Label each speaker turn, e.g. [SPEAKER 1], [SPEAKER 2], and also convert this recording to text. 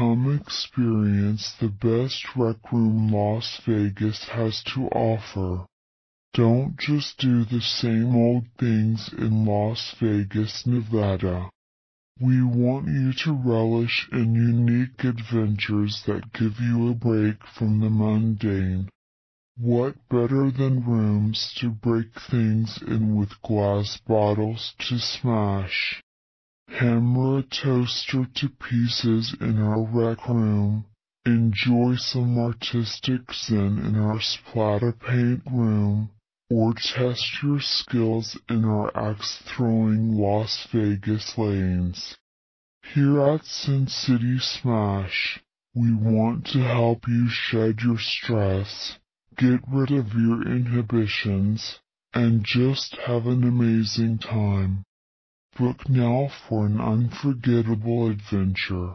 [SPEAKER 1] Come experience the best rec room Las Vegas has to offer. Don't just do the same old things in Las Vegas, Nevada. We want you to relish in unique adventures that give you a break from the mundane. What better than rooms to break things in with glass bottles to smash? Hammer a toaster to pieces in our rec room. Enjoy some artistic zen in our splatter paint room or test your skills in our axe-throwing Las Vegas lanes. Here at Sin City Smash, we want to help you shed your stress, get rid of your inhibitions, and just have an amazing time. Book now for an unforgettable adventure.